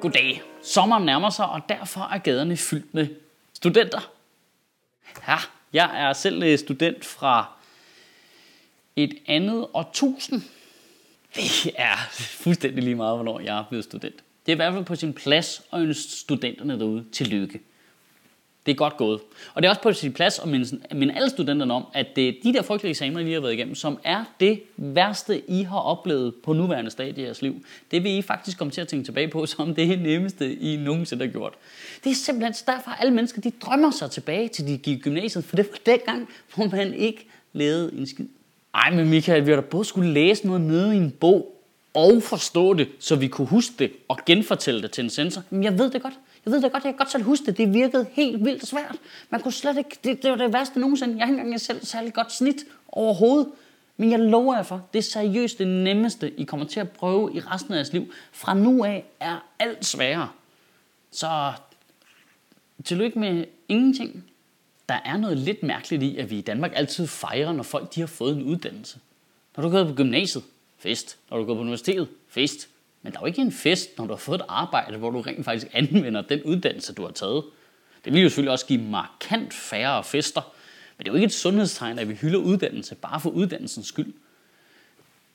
Goddag. Sommeren nærmer sig, og derfor er gaderne fyldt med studenter. Ja, jeg er selv øh, student fra et andet årtusind. Det er fuldstændig lige meget, hvornår jeg er blevet student. Det er i hvert fald på sin plads at ønske studenterne derude til lykke. Det er godt gået. Og det er også på sin plads at minde, minde alle studenterne om, at det er de der frygtelige eksamener, I har været igennem, som er det værste, I har oplevet på nuværende stadie i jeres liv. Det vil I faktisk komme til at tænke tilbage på, som det nemmeste, I nogensinde har gjort. Det er simpelthen derfor, at alle mennesker de drømmer sig tilbage til de gik gymnasiet, for det var dengang, hvor man ikke lavede en skid. Ej, men Michael, vi har da både skulle læse noget nede i en bog, og forstå det, så vi kunne huske det og genfortælle det til en sensor. Men jeg ved det godt. Jeg ved det godt, jeg kan godt selv huske det. Det virkede helt vildt svært. Man kunne slet ikke, det, det var det værste nogensinde. Jeg har ikke engang selv særlig godt snit overhovedet. Men jeg lover jer for, det er seriøst det nemmeste, I kommer til at prøve i resten af jeres liv. Fra nu af er alt sværere. Så tillykke med ingenting. Der er noget lidt mærkeligt i, at vi i Danmark altid fejrer, når folk de har fået en uddannelse. Når du går på gymnasiet, fest. Når du går på universitetet, fest. Men der er jo ikke en fest, når du har fået et arbejde, hvor du rent faktisk anvender den uddannelse, du har taget. Det vil jo selvfølgelig også give markant færre fester. Men det er jo ikke et sundhedstegn, at vi hylder uddannelse bare for uddannelsens skyld.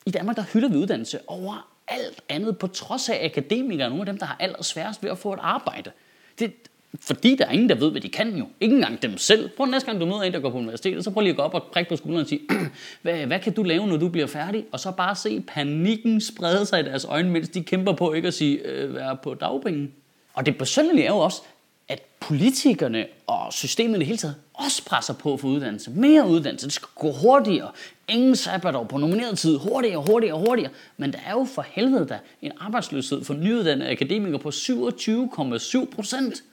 I Danmark der hylder vi uddannelse over alt andet, på trods af akademikere, nogle af dem, der har allersværest ved at få et arbejde. Det, fordi der er ingen, der ved, hvad de kan jo. Ikke engang dem selv. Prøv næste gang, du møder en, der går på universitetet, så prøv lige at gå op og prikke på skulderen og sige, hvad, hvad kan du lave, når du bliver færdig? Og så bare se panikken sprede sig i deres øjne, mens de kæmper på ikke at sige, øh, være på dagpenge. Og det besynderlige er jo også, at politikerne og systemet i det hele taget også presser på for uddannelse. Mere uddannelse. Det skal gå hurtigere. Ingen sabbatår på nomineret tid. Hurtigere, hurtigere, hurtigere. Men der er jo for helvede da en arbejdsløshed for nyuddannede akademikere på 27,7 procent.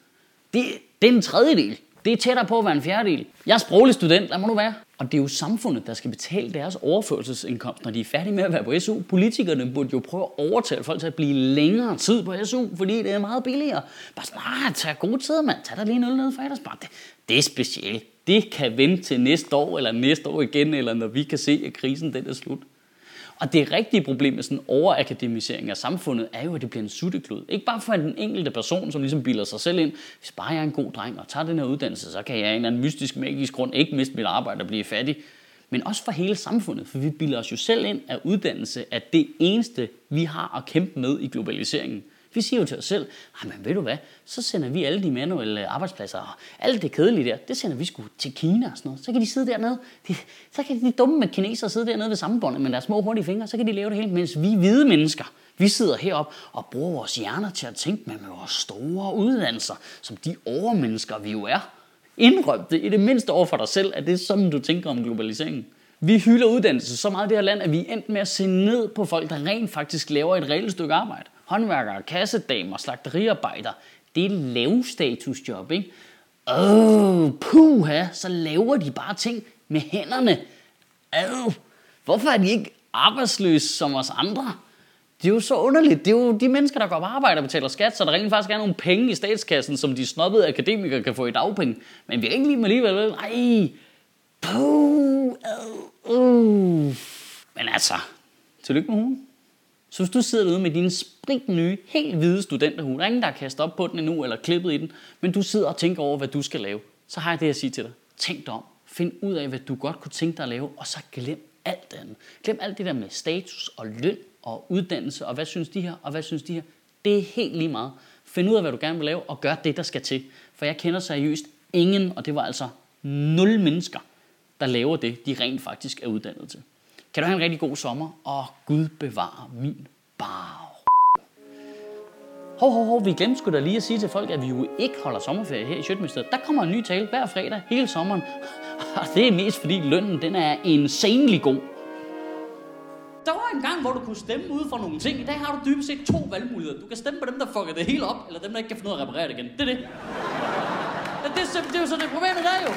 Det, det er en tredjedel. Det er tættere på at være en fjerdedel. Jeg er sproglig student, lad mig nu være. Og det er jo samfundet, der skal betale deres overførselsindkomst, når de er færdige med at være på SU. Politikerne burde jo prøve at overtale folk til at blive længere tid på SU, fordi det er meget billigere. Bare sådan, nej, tag god tid, mand. Tag dig lige en øl ned fredagsbar. Det, det er specielt. Det kan vente til næste år, eller næste år igen, eller når vi kan se, at krisen den er slut. Og det rigtige problem med sådan overakademisering af samfundet er jo, at det bliver en sutteklud. Ikke bare for den enkelte person, som ligesom bilder sig selv ind. Hvis bare jeg er en god dreng og tager den her uddannelse, så kan jeg af en eller anden mystisk, magisk grund ikke miste mit arbejde og blive fattig. Men også for hele samfundet, for vi bilder os jo selv ind, at uddannelse er det eneste, vi har at kæmpe med i globaliseringen. Vi siger jo til os selv, ah, men ved du hvad, så sender vi alle de manuelle arbejdspladser og alt det kedelige der, det sender vi sgu til Kina og sådan noget. Så kan de sidde dernede, de, så kan de dumme med kinesere sidde dernede ved sammenbåndet med deres små hurtige fingre, så kan de lave det hele, mens vi hvide mennesker, vi sidder herop og bruger vores hjerner til at tænke med, med vores store uddannelser, som de overmennesker vi jo er. Indrøm det i det mindste over for dig selv, at det er sådan, du tænker om globaliseringen. Vi hylder uddannelse så meget i det her land, at vi er endt med at se ned på folk, der rent faktisk laver et reelt stykke arbejde håndværkere, kassedamer, slagteriarbejder. Det er lavstatusjob, ikke? Åh, puha, så laver de bare ting med hænderne. Ad, hvorfor er de ikke arbejdsløse som os andre? Det er jo så underligt. Det er jo de mennesker, der går på arbejde og betaler skat, så der rent faktisk er nogle penge i statskassen, som de snobbede akademikere kan få i dagpenge. Men vi er ikke lige med alligevel. Nej. Puh. Uh. Men altså, tillykke med hun. Så hvis du sidder derude med din sprit nye, helt hvide studenterhue, der er ingen, der har kastet op på den endnu eller klippet i den, men du sidder og tænker over, hvad du skal lave, så har jeg det at sige til dig. Tænk dig om. Find ud af, hvad du godt kunne tænke dig at lave, og så glem alt andet. Glem alt det der med status og løn og uddannelse, og hvad synes de her, og hvad synes de her. Det er helt lige meget. Find ud af, hvad du gerne vil lave, og gør det, der skal til. For jeg kender seriøst ingen, og det var altså nul mennesker, der laver det, de rent faktisk er uddannet til. Kan du have en rigtig god sommer, og Gud bevarer min bar. Hov, hov, hov, vi glemte sgu da lige at sige til folk, at vi jo ikke holder sommerferie her i Sjøtministeriet. Der kommer en ny tale hver fredag hele sommeren. Og det er mest fordi lønnen, den er insanely god. Der var en gang, hvor du kunne stemme ud for nogle ting. I dag har du dybest set to valgmuligheder. Du kan stemme på dem, der fucker det hele op, eller dem, der ikke kan finde ud af at reparere det igen. Det er det. Det, er, det er jo så det problemet der jo.